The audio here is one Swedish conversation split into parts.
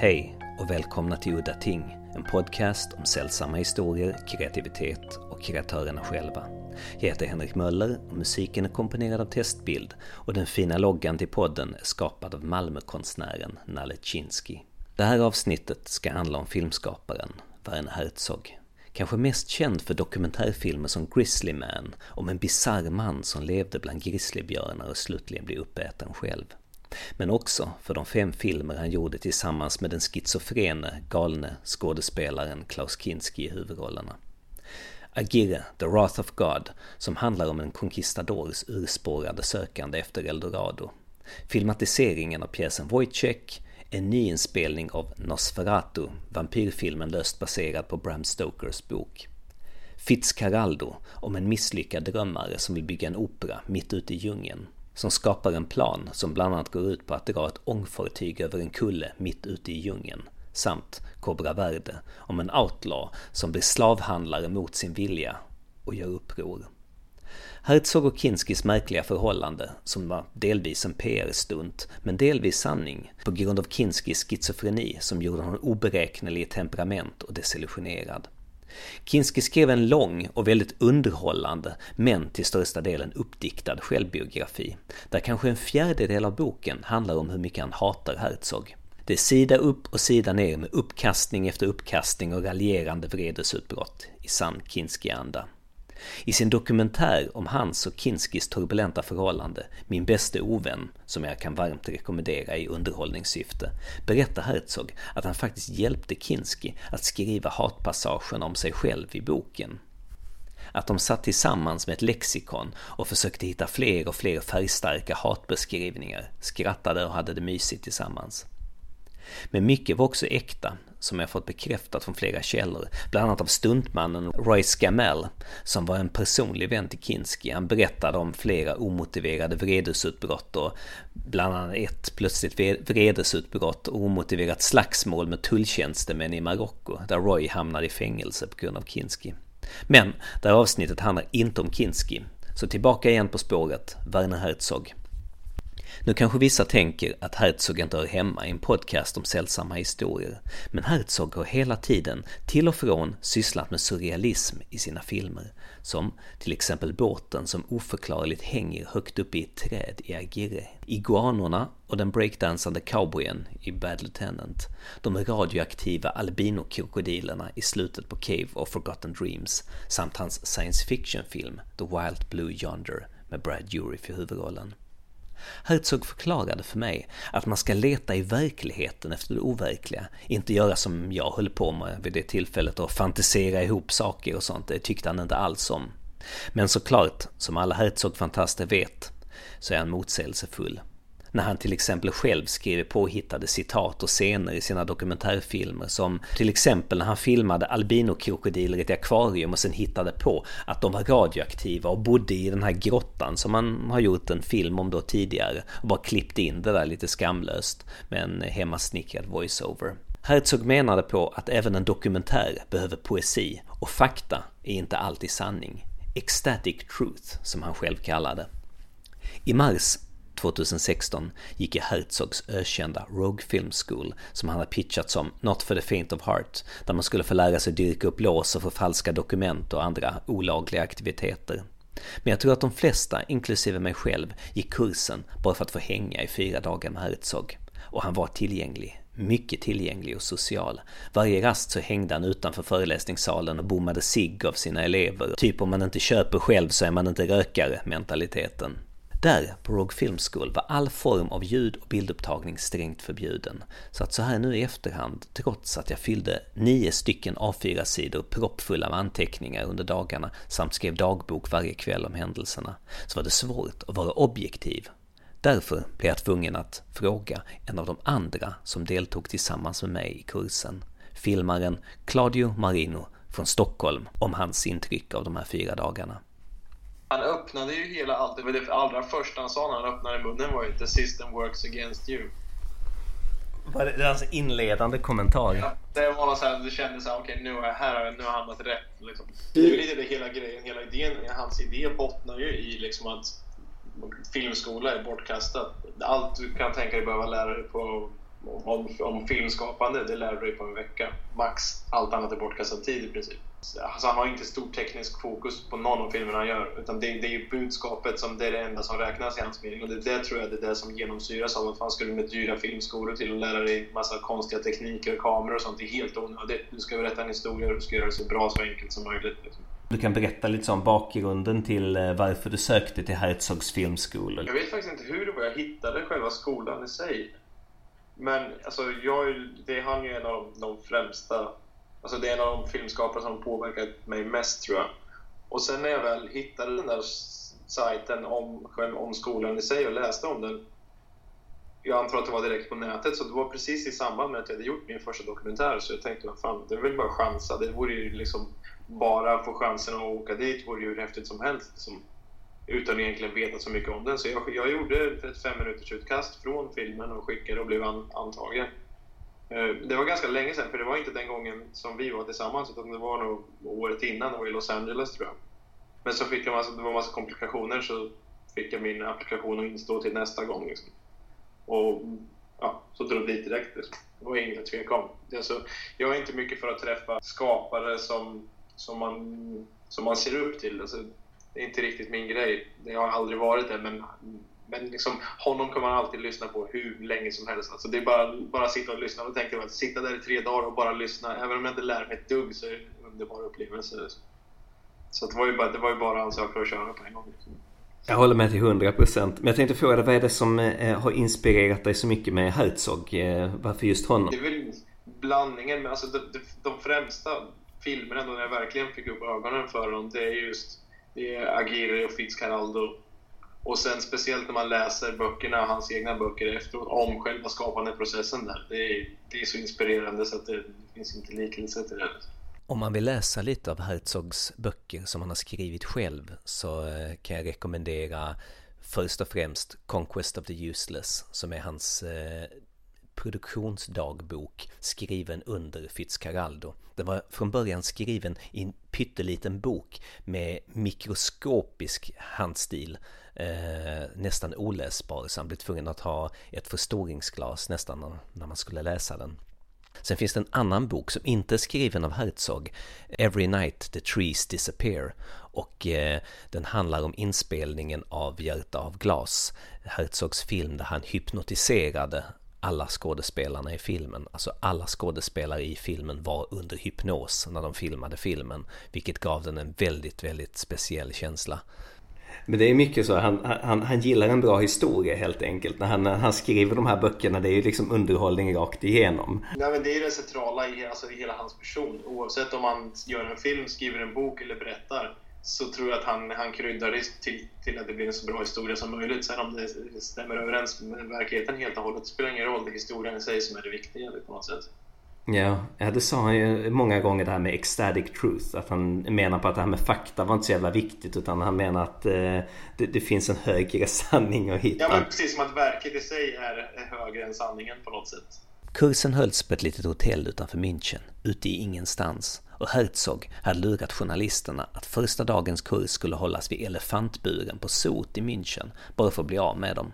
Hej och välkomna till Udda Ting, en podcast om sällsamma historier, kreativitet och kreatörerna själva. Jag heter Henrik Möller och musiken är komponerad av Testbild och den fina loggan till podden är skapad av Malmökonstnären Nalle Chinsky. Det här avsnittet ska handla om filmskaparen Werner Herzog. Kanske mest känd för dokumentärfilmer som Grizzly Man, om en bisarr man som levde bland grizzlybjörnar och slutligen blev uppäten själv. Men också för de fem filmer han gjorde tillsammans med den schizofrene, galne skådespelaren Klaus Kinski i huvudrollerna. Agirre, The Wrath of God, som handlar om en conquistadors urspårade sökande efter Eldorado. Filmatiseringen av pjäsen Wojciech, en nyinspelning av Nosferatu, vampyrfilmen löst baserad på Bram Stokers bok. Fitzcarraldo, om en misslyckad drömmare som vill bygga en opera mitt ute i djungeln som skapar en plan som bland annat går ut på att dra ett ångfartyg över en kulle mitt ute i djungeln, samt Cobra Verde om en outlaw som blir slavhandlare mot sin vilja och gör uppror. Herzog och Kinskis märkliga förhållande, som var delvis en PR-stunt, men delvis sanning, på grund av Kinskis schizofreni som gjorde honom oberäknelig i temperament och desillusionerad. Kinski skrev en lång och väldigt underhållande, men till största delen uppdiktad självbiografi, där kanske en fjärdedel av boken handlar om hur mycket han hatar Herzog. Det är sida upp och sida ner med uppkastning efter uppkastning och raljerande vredesutbrott i sann Kinski-anda. I sin dokumentär om hans och Kinskis turbulenta förhållande, Min bäste ovän, som jag kan varmt rekommendera i underhållningssyfte, berättar Herzog att han faktiskt hjälpte Kinski att skriva hatpassagen om sig själv i boken. Att de satt tillsammans med ett lexikon och försökte hitta fler och fler färgstarka hatbeskrivningar, skrattade och hade det mysigt tillsammans. Men mycket var också äkta, som jag fått bekräftat från flera källor, bland annat av stuntmannen Roy Scamell, som var en personlig vän till Kinski. Han berättade om flera omotiverade vredesutbrott och bland annat ett plötsligt vredesutbrott och omotiverat slagsmål med tulltjänstemän i Marocko, där Roy hamnade i fängelse på grund av Kinski. Men det här avsnittet handlar inte om Kinski, så tillbaka igen på spåret, Werner Herzog. Nu kanske vissa tänker att Herzog inte hör hemma i en podcast om sällsamma historier, men Herzog har hela tiden till och från sysslat med surrealism i sina filmer, som till exempel båten som oförklarligt hänger högt uppe i ett träd i Aguirre. iguanorna och den breakdansande cowboyen i Bad Lieutenant, de radioaktiva albinokrokodilerna i slutet på Cave of Forgotten Dreams, samt hans science fiction-film The Wild Blue Yonder med Brad Dourif i huvudrollen. Herzog förklarade för mig att man ska leta i verkligheten efter det overkliga, inte göra som jag höll på med vid det tillfället och fantisera ihop saker och sånt, det tyckte han inte alls om. Men såklart, som alla Herzog-fantaster vet, så är han motsägelsefull när han till exempel själv skriver påhittade citat och scener i sina dokumentärfilmer som till exempel när han filmade albinokrokodiler i ett akvarium och sen hittade på att de var radioaktiva och bodde i den här grottan som man har gjort en film om då tidigare och bara klippt in det där lite skamlöst med en hemmasnickrad voiceover. Herzog menade på att även en dokumentär behöver poesi och fakta är inte alltid sanning. Ecstatic truth, som han själv kallade. I mars 2016 gick i Herzogs ökända Rogue Film School som han har pitchat som Not for the faint of heart, där man skulle få lära sig dyrka upp lås och förfalska dokument och andra olagliga aktiviteter. Men jag tror att de flesta, inklusive mig själv, gick kursen bara för att få hänga i fyra dagar med Herzog. Och han var tillgänglig, mycket tillgänglig och social. Varje rast så hängde han utanför föreläsningssalen och bommade sig av sina elever. Typ om man inte köper själv så är man inte rökare mentaliteten. Där, på Rogue Film School, var all form av ljud och bildupptagning strängt förbjuden. Så att så här nu i efterhand, trots att jag fyllde nio stycken A4-sidor proppfulla med anteckningar under dagarna samt skrev dagbok varje kväll om händelserna, så var det svårt att vara objektiv. Därför blev jag tvungen att fråga en av de andra som deltog tillsammans med mig i kursen, filmaren Claudio Marino från Stockholm, om hans intryck av de här fyra dagarna. Han öppnade ju hela allt. Det, var det allra första han sa när han öppnade munnen var ju “The system works against you”. Var det alltså inledande kommentar? Ja, det var så här, det kändes såhär, okej okay, nu, här har jag, nu har jag hamnat rätt. Liksom. Det är ju lite det hela grejen, hela idén, hans idé bottnar ju i liksom att filmskola är bortkastat. Allt du kan tänka dig behöva lära dig på om, om filmskapande, det lär du dig på en vecka. Max. Allt annat är bortkastad tid i princip. Alltså han har inte stor teknisk fokus på någon av filmerna han gör. Utan det, det är ju budskapet som det är det enda som räknas i hans mening. Och det, det tror jag det är det som genomsyras av att fan ska du med dyra filmskolor till och lära dig massa konstiga tekniker, kameror och sånt. Det är helt onödigt. Du ska berätta en historia och du ska göra det så bra, så enkelt som möjligt. Liksom. Du kan berätta lite om bakgrunden till eh, varför du sökte till Herzogs filmskolor. Jag vet faktiskt inte hur det var jag hittade själva skolan i sig. Men alltså, jag, det är han ju en av de främsta Alltså det är en av de filmskapare som påverkat mig mest tror jag. Och sen när jag väl hittade den där sajten om, om skolan i sig och läste om den. Jag antar att det var direkt på nätet, så det var precis i samband med att jag hade gjort min första dokumentär. Så jag tänkte, fan, det är väl bara chansa. Det vore ju liksom bara få chansen att åka dit vore ju hur häftigt som helst. Liksom, utan egentligen veta så mycket om den. Så jag, jag gjorde ett fem minuters utkast från filmen och skickade och blev an, antagen. Eh, det var ganska länge sedan, för det var inte den gången som vi var tillsammans, utan det var nog året innan, det var i Los Angeles tror jag. Men så fick jag massa, det var massa komplikationer, så fick jag min applikation att instå till nästa gång. Liksom. Och ja, så drog dit direkt. Liksom. Det var inget tvekan om. Alltså, jag är inte mycket för att träffa skapare som, som, man, som man ser upp till. Alltså, det är inte riktigt min grej. Det har aldrig varit det, men men liksom, honom kan man alltid lyssna på hur länge som helst. Alltså det är bara, bara sitta och lyssna. Och tänka att sitta där i tre dagar och bara lyssna. Även om jag inte lär mig ett dugg så är det en underbar upplevelse. Så det var ju bara, det var ju bara ansöka och köra på en gång. Jag håller med till 100 procent. Men jag tänkte fråga dig, vad är det som eh, har inspirerat dig så mycket med Herzog? Eh, varför just honom? Det är väl blandningen med, alltså de, de, de främsta filmerna då när jag verkligen fick upp ögonen för dem, det är just det är Aguirre och Fitzcarraldo och sen speciellt när man läser böckerna, hans egna böcker efteråt, om själva skapandeprocessen där. Det är, det är så inspirerande så att det, det finns inte liknelse till det. Om man vill läsa lite av Herzogs böcker som han har skrivit själv så eh, kan jag rekommendera först och främst Conquest of the Useless som är hans eh, produktionsdagbok skriven under Fitzcarraldo. Den var från början skriven i en pytteliten bok med mikroskopisk handstil eh, nästan oläsbar så han blev tvungen att ha ett förstoringsglas nästan när man skulle läsa den. Sen finns det en annan bok som inte är skriven av Herzog, Every Night the Trees Disappear. Och eh, den handlar om inspelningen av Hjärta av glas, Herzogs film där han hypnotiserade alla skådespelarna i filmen. Alltså alla skådespelare i filmen var under hypnos när de filmade filmen. Vilket gav den en väldigt, väldigt speciell känsla. Men det är mycket så, han, han, han gillar en bra historia helt enkelt. När han, han skriver de här böckerna, det är ju liksom underhållning rakt igenom. Nej, men det är det centrala i, alltså, i hela hans person. Oavsett om han gör en film, skriver en bok eller berättar så tror jag att han, han kryddar det till, till att det blir en så bra historia som möjligt. Sen om det stämmer överens med verkligheten helt och hållet spelar ingen roll. Det är historien i sig som är det viktiga på något sätt. Ja, ja, det sa han ju många gånger det här med ecstatic truth. Att han menar på att det här med fakta var inte så jävla viktigt utan han menar att eh, det, det, finns en högre sanning att hitta. Ja, men precis som att verket i sig är högre än sanningen på något sätt. Kursen hölls på ett litet hotell utanför München, ute i ingenstans. Och Herzog hade lurat journalisterna att första dagens kurs skulle hållas vid elefantburen på Sot i München, bara för att bli av med dem.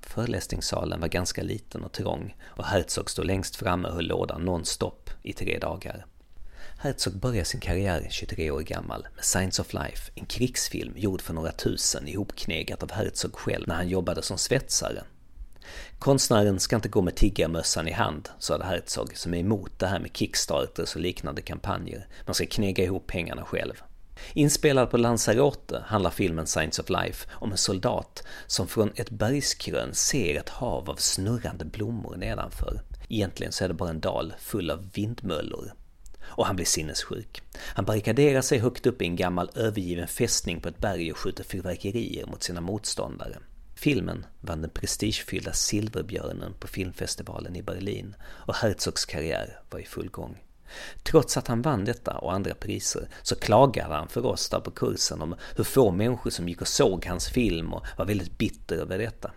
Föreläsningssalen var ganska liten och trång och Herzog stod längst framme och höll lådan nonstop i tre dagar. Herzog började sin karriär 23 år gammal med Science of Life, en krigsfilm gjord för några tusen ihopknegat av Herzog själv när han jobbade som svetsare. Konstnären ska inte gå med tiggarmössan i hand, sade Herzog som är emot det här med Kickstarters och liknande kampanjer. Man ska knega ihop pengarna själv. Inspelad på Lanzarote handlar filmen Signs of Life om en soldat som från ett bergskrön ser ett hav av snurrande blommor nedanför. Egentligen så är det bara en dal full av vindmöllor. Och han blir sinnessjuk. Han barrikaderar sig högt upp i en gammal övergiven fästning på ett berg och skjuter fyrverkerier mot sina motståndare. Filmen vann den prestigefyllda Silverbjörnen på filmfestivalen i Berlin och Herzogs karriär var i full gång. Trots att han vann detta och andra priser så klagade han för oss där på kursen om hur få människor som gick och såg hans film och var väldigt bitter över detta.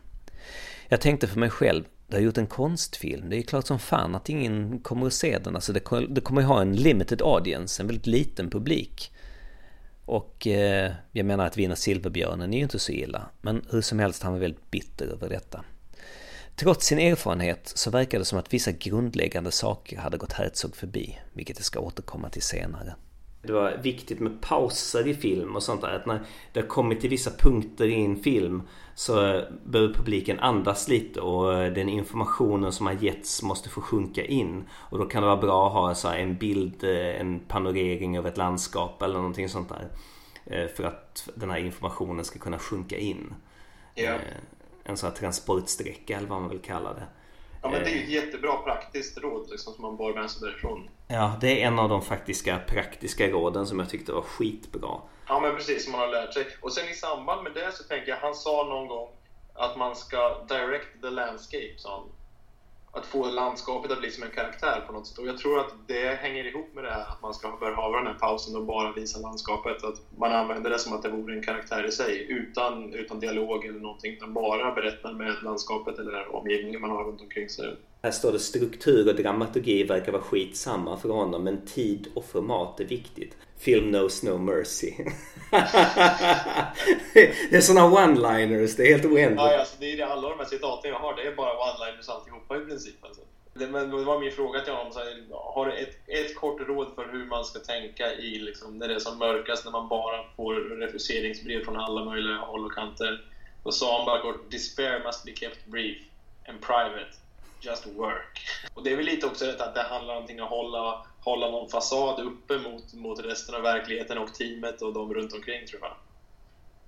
Jag tänkte för mig själv, du har gjort en konstfilm, det är klart som fan att ingen kommer att se den. Alltså det, det kommer ju ha en limited audience, en väldigt liten publik. Och eh, jag menar att vinna Silverbjörnen är ju inte så illa. Men hur som helst, han var väldigt bitter över detta. Trots sin erfarenhet så verkar det som att vissa grundläggande saker hade gått Herzog förbi, vilket jag ska återkomma till senare. Det var viktigt med pauser i film och sånt där. Att när det har kommit till vissa punkter i en film så behöver publiken andas lite och den informationen som har getts måste få sjunka in. Och då kan det vara bra att ha så en bild, en panorering över ett landskap eller någonting sånt där. Eh, för att den här informationen ska kunna sjunka in. Ja. En sån här transportsträcka eller vad man vill kalla det. Ja, men det är ju ett jättebra praktiskt råd liksom, som man bar med sig därifrån. Ja, det är en av de faktiska praktiska råden som jag tyckte var skitbra. Ja, men precis, som man har lärt sig. Och sen i samband med det så tänker jag, han sa någon gång att man ska direct the landscape, sa han att få landskapet att bli som en karaktär på något sätt. Och jag tror att det hänger ihop med det här att man ska börja ha den här pausen och bara visa landskapet. Att man använder det som att det vore en karaktär i sig, utan, utan dialog eller någonting. Utan bara berättar med landskapet eller omgivningen man har runt omkring sig. Här står det struktur och dramaturgi verkar vara skitsamma för honom men tid och format är viktigt. Film knows no mercy. det är såna one-liners, det är helt oändligt. Ja, alltså, det är det alla de här citaten jag har, det är bara one-liners alltihopa i princip. Alltså. Det, men det var min fråga till honom, så här, har du ett, ett kort råd för hur man ska tänka i liksom, när det är som mörkast, när man bara får refuseringsbrev från alla möjliga håll och kanter? Då sa han bara kort, despair must be kept brief and private just work. Och det är väl lite också detta att det handlar om att hålla, hålla någon fasad uppe mot, mot resten av verkligheten och teamet och de runt omkring tror jag.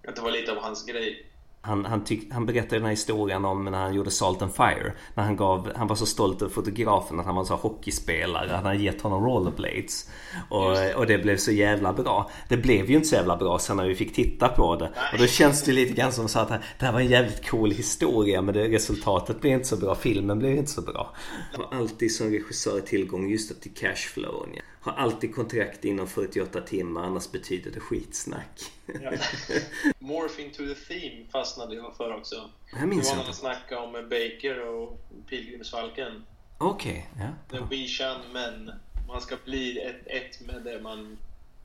Att det var lite av hans grej. Han, han, tyck, han berättade den här historien om när han gjorde Salt and Fire. När han, gav, han var så stolt över fotografen att han var så hockeyspelare. Han hade gett honom rollerblades. Och, det. och det blev så jävla bra. Det blev ju inte så jävla bra sen när vi fick titta på det. Och då känns det lite grann som så att det här var en jävligt cool historia men det, resultatet blev inte så bra. Filmen blev inte så bra. Han har alltid som regissör tillgång just till cashflowen. Ja. Har alltid kontrakt inom 48 timmar annars betyder det skitsnack. Ja. Morphing to the theme fastnade jag för också. Jag minns det var när de snackade om Baker och Pilgrimsfalken. Okej, okay, ja. The Bishan men man ska bli ett, ett med det man,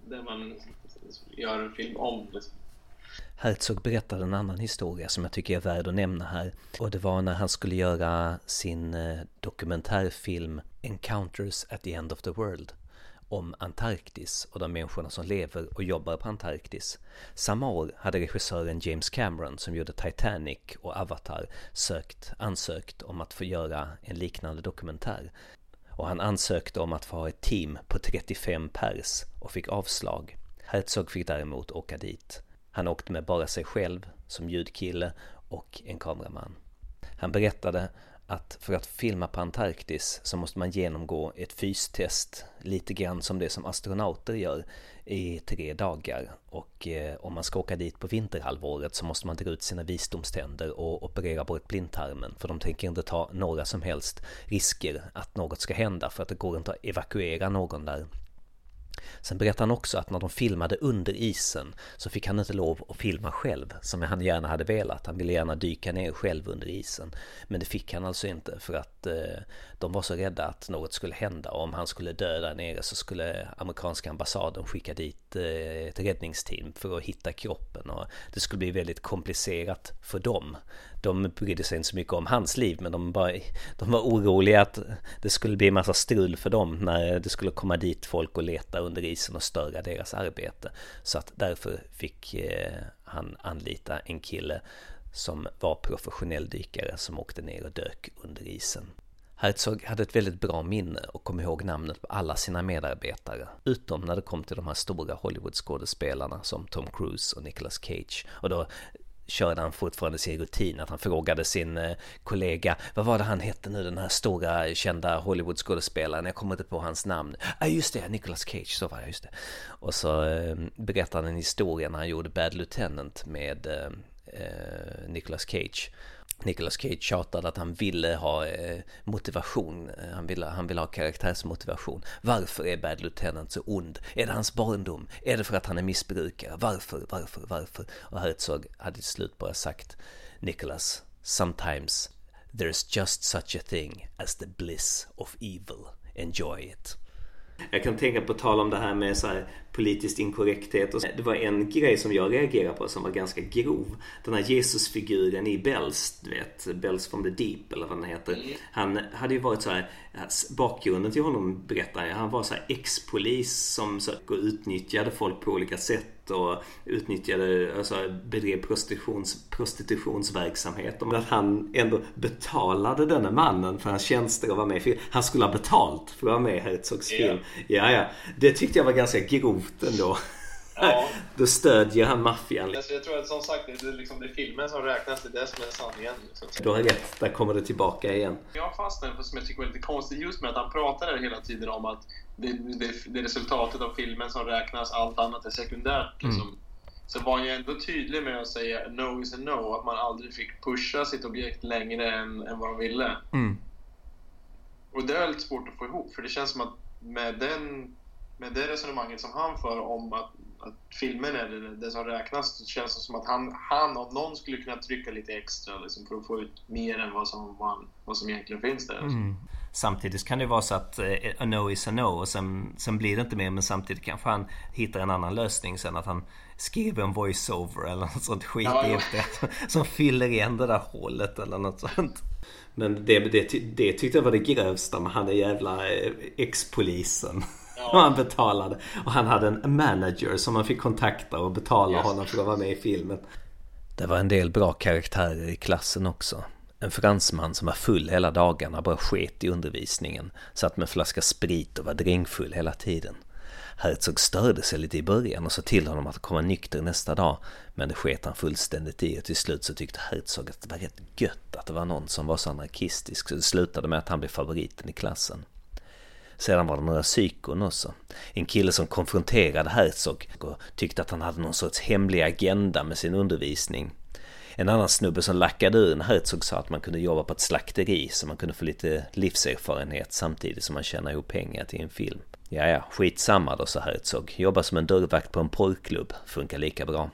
det man gör en film om. Liksom. Herzog berättade en annan historia som jag tycker är värd att nämna här. Och det var när han skulle göra sin eh, dokumentärfilm Encounters at the End of the World om Antarktis och de människorna som lever och jobbar på Antarktis. Samma år hade regissören James Cameron som gjorde Titanic och Avatar sökt, ansökt om att få göra en liknande dokumentär. Och han ansökte om att få ha ett team på 35 pers och fick avslag. Herzog fick däremot åka dit. Han åkte med bara sig själv som ljudkille och en kameraman. Han berättade att för att filma på Antarktis så måste man genomgå ett fystest lite grann som det som astronauter gör i tre dagar. Och eh, om man ska åka dit på vinterhalvåret så måste man dra ut sina visdomständer och operera bort blindtarmen för de tänker inte ta några som helst risker att något ska hända för att det går inte att evakuera någon där. Sen berättade han också att när de filmade under isen så fick han inte lov att filma själv som han gärna hade velat. Han ville gärna dyka ner själv under isen. Men det fick han alltså inte för att eh, de var så rädda att något skulle hända. Och om han skulle dö där nere så skulle amerikanska ambassaden skicka dit eh, ett räddningsteam för att hitta kroppen. Och det skulle bli väldigt komplicerat för dem de brydde sig inte så mycket om hans liv men de, bara, de var oroliga att det skulle bli en massa strul för dem när det skulle komma dit folk och leta under isen och störa deras arbete. Så att därför fick eh, han anlita en kille som var professionell dykare som åkte ner och dök under isen. Herzog hade ett väldigt bra minne och kom ihåg namnet på alla sina medarbetare. Utom när det kom till de här stora Hollywood-skådespelarna som Tom Cruise och Nicolas Cage. Och då körde han fortfarande sin rutin att han frågade sin eh, kollega, vad var det han hette nu den här stora kända Hollywood-skådespelaren, jag kommer inte på hans namn. Ja ah, just det, Nicolas Cage, så var det, just det. Och så eh, berättade han en historia när han gjorde Bad Lieutenant med eh, eh Nicolas Cage. Nicolas Cage tjatade att han ville ha eh, motivation, eh, han ville, han ville ha karaktärsmotivation. Varför är Bad Lieutenant så ond? Är det hans barndom? Är det för att han är missbrukare? Varför, varför, varför? Och Herzog hade till slut bara sagt Nicholas, sometimes there's just such a thing as the bliss of evil. Enjoy it. Jag kan tänka på tal om det här med så här politiskt inkorrekthet. Och så. Det var en grej som jag reagerade på som var ganska grov. Den här Jesusfiguren i Bells, du vet, Bells from the Deep eller vad den heter. Mm. Han hade ju varit så här, bakgrunden till honom berättar jag, han var så här ex-polis som så här, utnyttjade folk på olika sätt och utnyttjade, alltså bedrev prostitutions, prostitutionsverksamhet. Och att han ändå betalade denna mannen för hans tjänster att vara med i film. Han skulle ha betalt för att vara med i Herzogs film. Ja, ja. Det tyckte jag var ganska grovt ändå. Ja. Då stödjer han maffian. Alltså, jag tror att som sagt, det är, liksom, det är filmen som räknas. Det är det som är sanningen. Du har rätt, där kommer det tillbaka igen. Jag fastnade för som jag tycker var lite konstigt just med att han pratar hela tiden om att det, det, det är resultatet av filmen som räknas, allt annat är sekundärt. Mm. Liksom. Så var han ju ändå tydlig med att säga no is a no, att man aldrig fick pusha sitt objekt längre än, än vad de ville. Mm. Och det är lite svårt att få ihop, för det känns som att med, den, med det resonemanget som han för om att, att filmen är det, det som räknas, så känns det som att han, han om någon skulle kunna trycka lite extra liksom, för att få ut mer än vad som, vad, vad som egentligen finns där. Mm. Samtidigt kan det vara så att eh, a no is a no och sen, sen blir det inte mer men samtidigt kanske han hittar en annan lösning sen att han skriver en voice-over eller något sånt skit ja, ja. efter som fyller igen det där hålet eller något sånt. Men det, det, det tyckte jag var det grövsta med han är jävla eh, ex-polisen. Ja. han betalade. Och han hade en manager som man fick kontakta och betala yes. honom för att vara med i filmen. Det var en del bra karaktärer i klassen också. En fransman som var full hela dagarna, bara sket i undervisningen. Satt med en flaska sprit och var drängfull hela tiden. Herzog störde sig lite i början och sa till honom att komma nykter nästa dag. Men det sket han fullständigt i och till slut så tyckte Herzog att det var rätt gött att det var någon som var så anarkistisk så det slutade med att han blev favoriten i klassen. Sedan var det några psykon också. En kille som konfronterade Herzog och tyckte att han hade någon sorts hemlig agenda med sin undervisning. En annan snubbe som lackade ur när Herzog sa att man kunde jobba på ett slakteri så man kunde få lite livserfarenhet samtidigt som man tjänar ihop pengar till en film. Ja, ja, skitsamma då, sa Herzog. Jobba som en dörrvakt på en porrklubb funkar lika bra.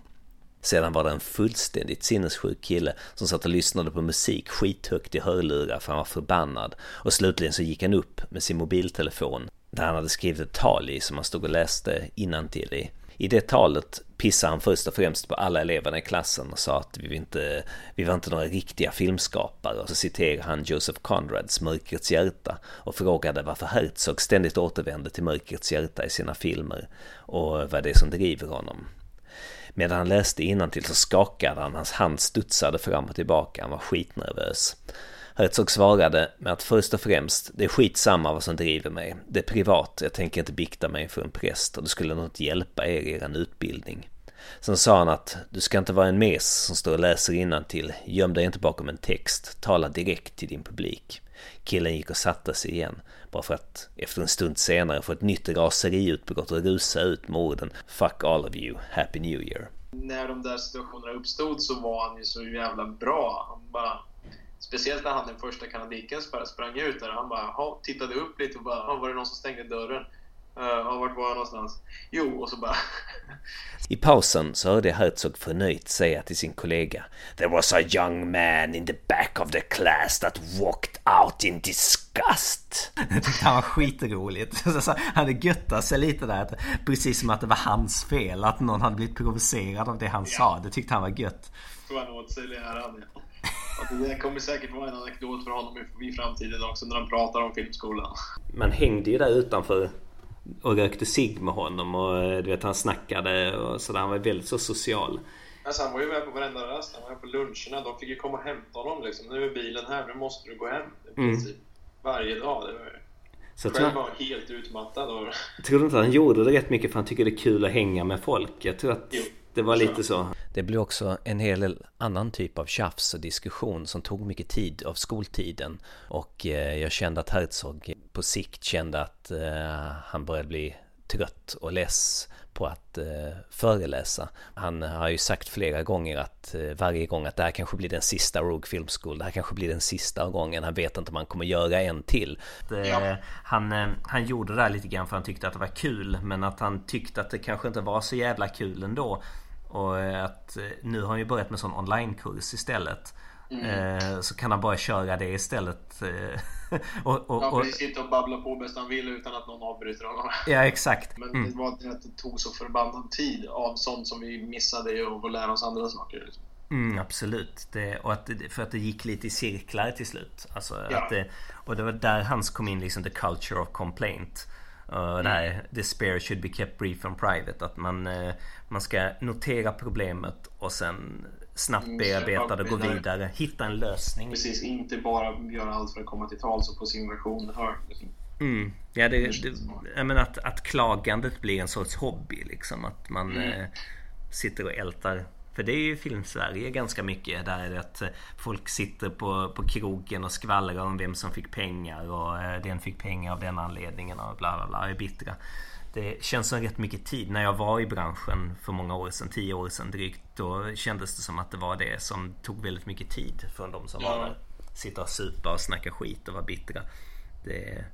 Sedan var det en fullständigt sinnessjuk kille som satt och lyssnade på musik skithögt i hörlurar för han var förbannad. Och slutligen så gick han upp med sin mobiltelefon där han hade skrivit ett tal i som han stod och läste innantill i. I det talet pissade han först och främst på alla eleverna i klassen och sa att vi var inte, vi var inte några riktiga filmskapare. Och så citerade han Joseph Conrads Mörkrets hjärta och frågade varför Herzog ständigt återvände till Mörkrets hjärta i sina filmer och vad det är som driver honom. Medan han läste till så skakade han, hans hand studsade fram och tillbaka, han var skitnervös. Herzog svarade med att först och främst, det är skitsamma vad som driver mig. Det är privat, jag tänker inte bikta mig för en präst och det skulle nog inte hjälpa er i er utbildning. Sen sa han att du ska inte vara en mes som står och läser till. Göm dig inte bakom en text. Tala direkt till din publik. Killen gick och satte sig igen. Bara för att efter en stund senare få ett nytt raseriutbrott och rusa ut med orden Fuck all of you, Happy New Year. När de där situationerna uppstod så var han ju så jävla bra. Han bara Speciellt när han den första kanadiken sprang ut där. Han bara tittade upp lite och bara var det någon som stängde dörren? Uh, vart var jag någonstans? Jo, och så bara... I pausen så hörde Herzog förnöjt säga till sin kollega There was a young man in the back of the class that walked out in disgust. Det tyckte han var skitroligt. Han hade göttat sig lite där. Precis som att det var hans fel. Att någon hade blivit provocerad av det han ja. sa. Det tyckte han var gött. Tog han åt sig läran, ja. Det kommer säkert vara en anekdot för honom i framtiden också när han pratar om filmskolan. Man hängde ju där utanför och rökte cigg med honom och du vet han snackade och sådär. Han var väldigt så social. Alltså, han var ju med på varenda rast. Han var med på luncherna. De fick ju komma och hämta honom liksom. Nu är bilen här, nu måste du gå hem. I mm. princip. Varje dag. Det var... Så Själv var han helt utmattad. Och... Tror du inte att han gjorde det rätt mycket för han tycker det är kul att hänga med folk? Jag tror att jo. Det var lite så. Det blev också en hel del annan typ av tjafs och diskussion som tog mycket tid av skoltiden. Och eh, jag kände att Herzog på sikt kände att eh, han började bli trött och less på att eh, föreläsa. Han har ju sagt flera gånger att eh, varje gång att det här kanske blir den sista Rogue Film School. Det här kanske blir den sista gången. Han vet inte om han kommer göra en till. Ja. Han, eh, han gjorde det här lite grann för han tyckte att det var kul. Men att han tyckte att det kanske inte var så jävla kul ändå. Och eh, att eh, nu har han ju börjat med sån onlinekurs istället. Mm. Så kan han bara köra det istället. och, och, ja, sitta och babbla på bäst han vill utan att någon avbryter honom. Ja, exakt. Men mm. det var att det tog så förbannad tid av sånt som vi missade och att lära oss andra saker. Liksom. Mm, absolut. Det, och att, för att det gick lite i cirklar till slut. Alltså, ja. att det, och det var där hans kom in, liksom the culture of complaint. Uh. Det här despair should be kept brief and private. Att man, uh, man ska notera problemet och sen snabbt mm, bearbeta det, gå vidare, hitta en lösning. Precis, inte bara göra allt för att komma till tals och få sin version hörd. Mm. Ja, det, det, jag menar att, att klagandet blir en sorts hobby liksom. Att man mm. eh, sitter och ältar för det är ju Filmsverige ganska mycket. Där är det att eh, folk sitter på, på krogen och skvallrar om vem som fick pengar och eh, den fick pengar av den anledningen och bla bla bla. Är bittra. Det känns som rätt mycket tid. När jag var i branschen för många år sedan, tio år sedan drygt. Då kändes det som att det var det som tog väldigt mycket tid från de som ja. var där. Sitta och supa och snacka skit och vara bittra. Det,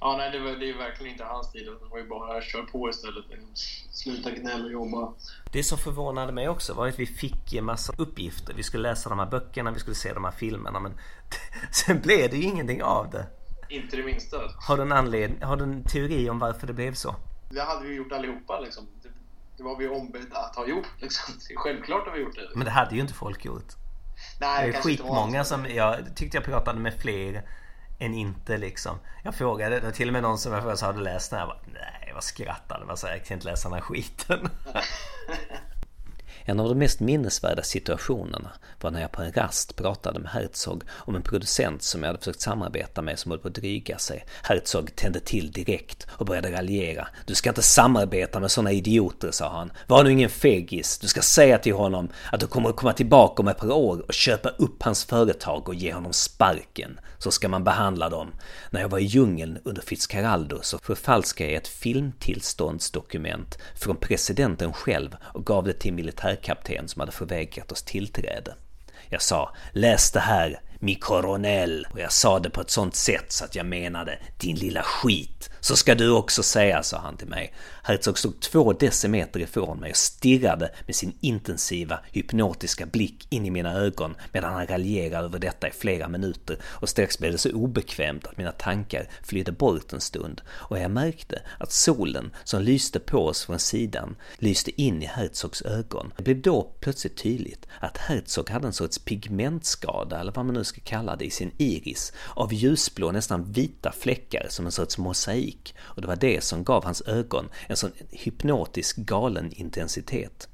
Ja, nej, det, var, det är verkligen inte hans tid. Det var ju bara kör på istället. Sluta gnälla och jobba. Det som förvånade mig också var att vi fick en massa uppgifter. Vi skulle läsa de här böckerna, vi skulle se de här filmerna. Men sen blev det ju ingenting av det. Inte det minsta. Har du en anledning, har du en teori om varför det blev så? Det hade vi gjort allihopa liksom. Det, det var vi ombedda att ha gjort liksom. Självklart har vi gjort det. Men det hade ju inte folk gjort. Nej, det är skitmånga som, jag tyckte jag pratade med fler än inte liksom. Jag frågade, det var till och med någon som jag först hade läst den här. Jag bara, Nej, vad skrattade. Vad säger jag kan inte läsa den här skiten. En av de mest minnesvärda situationerna var när jag på en rast pratade med Herzog om en producent som jag hade försökt samarbeta med som höll på att dryga sig. Herzog tände till direkt och började raljera. Du ska inte samarbeta med sådana idioter, sa han. Var nu ingen fegis. Du ska säga till honom att du kommer att komma tillbaka om ett par år och köpa upp hans företag och ge honom sparken. Så ska man behandla dem. När jag var i djungeln under Fitzcarraldo så förfalskade jag ett filmtillståndsdokument från presidenten själv och gav det till militär kapten som hade förvägrat oss tillträde. Jag sa “Läs det här, mi coronel” och jag sa det på ett sånt sätt så att jag menade “din lilla skit”. Så ska du också säga, sa han till mig. Herzog stod två decimeter ifrån mig och stirrade med sin intensiva, hypnotiska blick in i mina ögon medan han raljerade över detta i flera minuter och strax blev det så obekvämt att mina tankar flydde bort en stund och jag märkte att solen som lyste på oss från sidan lyste in i Herzogs ögon. Det blev då plötsligt tydligt att Herzog hade en sorts pigmentskada, eller vad man nu ska kalla det, i sin iris av ljusblå, nästan vita fläckar som en sorts mosaik och det var det som gav hans ögon en sån hypnotisk galen intensitet.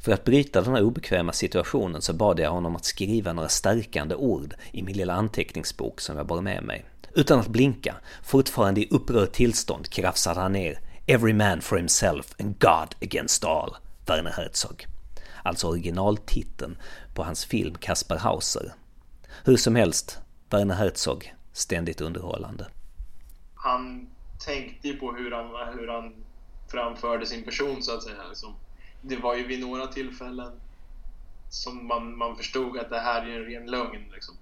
För att bryta den här obekväma situationen så bad jag honom att skriva några stärkande ord i min lilla anteckningsbok som jag bar med mig. Utan att blinka, fortfarande i upprört tillstånd, krafsade han ner “Every man for himself and God against all” Werner Herzog. Alltså originaltiteln på hans film Kaspar Hauser. Hur som helst, Werner Herzog, ständigt underhållande. Han tänkte ju på hur han, hur han framförde sin person så att säga. Liksom. Det var ju vid några tillfällen som man, man förstod att det här är en ren lögn. Liksom.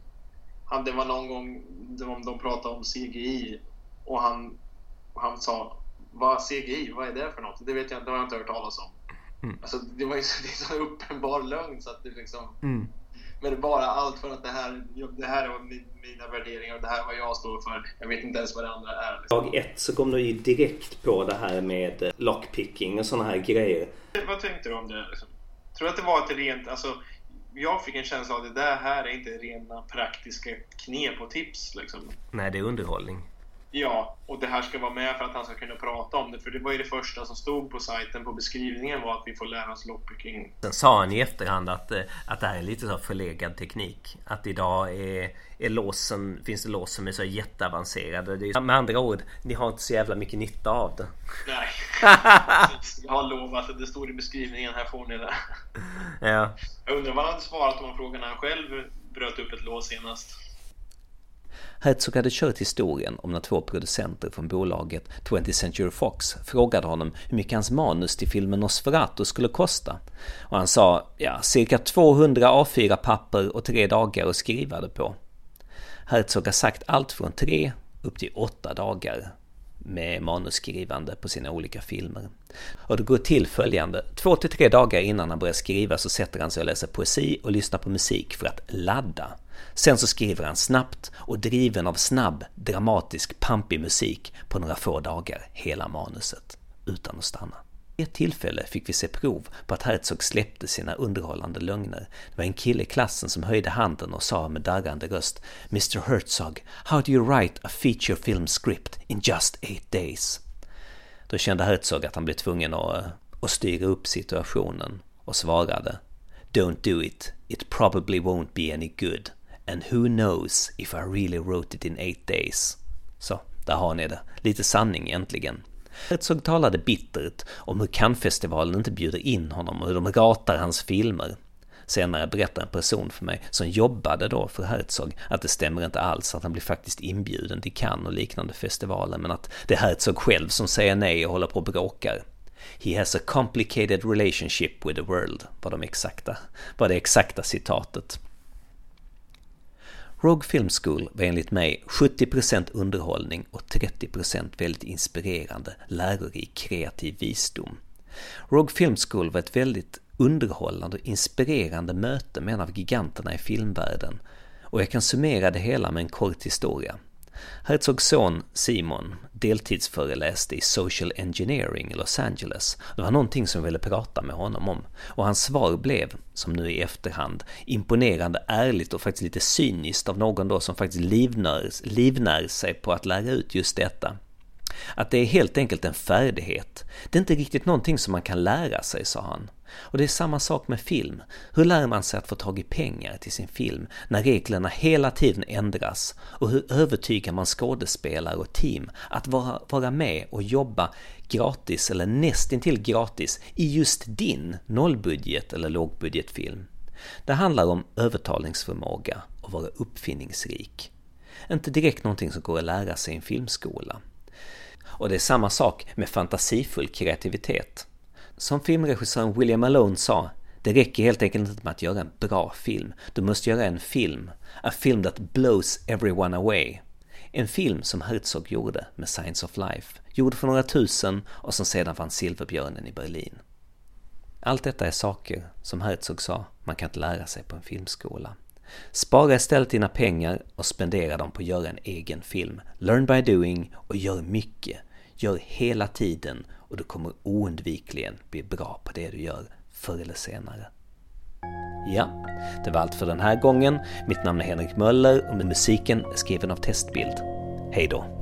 Han, det var någon gång de, de pratade om CGI och han, han sa vad CGI, vad är det för något? Det vet jag inte, det har jag inte hört talas om. Mm. Alltså, det var ju så, det är så uppenbar lögn så att det liksom... Mm. Men bara allt för att det här, det här är mina värderingar och det här är vad jag står för. Jag vet inte ens vad det andra är. Liksom. Dag ett så kom du ju direkt på det här med lockpicking och sådana här grejer. Vad tänkte du om det? Liksom? Tror du att det var ett rent, alltså jag fick en känsla av att det där här är inte rena praktiska knep och tips liksom. Nej, det är underhållning. Ja, och det här ska vara med för att han ska kunna prata om det. För det var ju det första som stod på sajten på beskrivningen var att vi får lära oss lockpicking. Sen sa han i efterhand att, eh, att det här är lite så förlegad teknik. Att idag är, är låsen, finns det lås som är så jätteavancerade. Det är, med andra ord, ni har inte så jävla mycket nytta av det. Nej. jag har lovat, det står i beskrivningen, här får ni det. Ja. Jag undrar vad han hade svarat om frågan när han själv bröt upp ett lås senast. Herzog hade kört historien om när två producenter från bolaget 20th Century Fox frågade honom hur mycket hans manus till filmen Nosferatu skulle kosta. Och han sa, ja, cirka 200 A4-papper och tre dagar att skriva det på. Herzog har sagt allt från tre upp till åtta dagar med manusskrivande på sina olika filmer. Och det går till följande. Två till tre dagar innan han börjar skriva så sätter han sig och läser poesi och lyssnar på musik för att ladda. Sen så skriver han snabbt och driven av snabb, dramatisk, pampig musik på några få dagar hela manuset, utan att stanna. Vid ett tillfälle fick vi se prov på att Herzog släppte sina underhållande lögner. Det var en kille i klassen som höjde handen och sa med darrande röst Mr Herzog, how do you write a feature film script in just eight days? Då kände Herzog att han blev tvungen att, eh, att styra upp situationen och svarade Don't do it, it probably won't be any good. And who knows if I really wrote it in eight days. Så, där har ni det. Lite sanning äntligen. Herzog talade bittert om hur Cannesfestivalen inte bjuder in honom och hur de ratar hans filmer. Senare berättar en person för mig som jobbade då för Herzog att det stämmer inte alls att han blir faktiskt inbjuden till Cannes och liknande festivaler men att det är Herzog själv som säger nej och håller på och bråkar. He has a complicated relationship with the world var, de exakta, var det exakta citatet. Rogue Film School var enligt mig 70% underhållning och 30% väldigt inspirerande, lärorik, kreativ visdom. Rogue Film School var ett väldigt underhållande och inspirerande möte med en av giganterna i filmvärlden och jag kan summera det hela med en kort historia. Herzogs son Simon deltidsföreläste i social engineering i Los Angeles. Det var någonting som jag ville prata med honom om. Och hans svar blev, som nu i efterhand, imponerande ärligt och faktiskt lite cyniskt av någon då som faktiskt livnär, livnär sig på att lära ut just detta. Att det är helt enkelt en färdighet. Det är inte riktigt någonting som man kan lära sig, sa han. Och det är samma sak med film. Hur lär man sig att få tag i pengar till sin film när reglerna hela tiden ändras? Och hur övertygar man skådespelare och team att vara, vara med och jobba gratis eller nästintill gratis i just din nollbudget eller lågbudgetfilm? Det handlar om övertalningsförmåga och vara uppfinningsrik. Inte direkt någonting som går att lära sig i en filmskola. Och det är samma sak med fantasifull kreativitet. Som filmregissören William Malone sa, det räcker helt enkelt inte med att göra en bra film. Du måste göra en film. A film that blows everyone away. En film som Herzog gjorde med Science of Life. Gjord för några tusen och som sedan vann Silverbjörnen i Berlin. Allt detta är saker, som Herzog sa, man kan inte lära sig på en filmskola. Spara istället dina pengar och spendera dem på att göra en egen film. Learn by doing och gör mycket. Gör hela tiden och du kommer oundvikligen bli bra på det du gör förr eller senare. Ja, det var allt för den här gången. Mitt namn är Henrik Möller och musiken är skriven av Testbild. Hej då!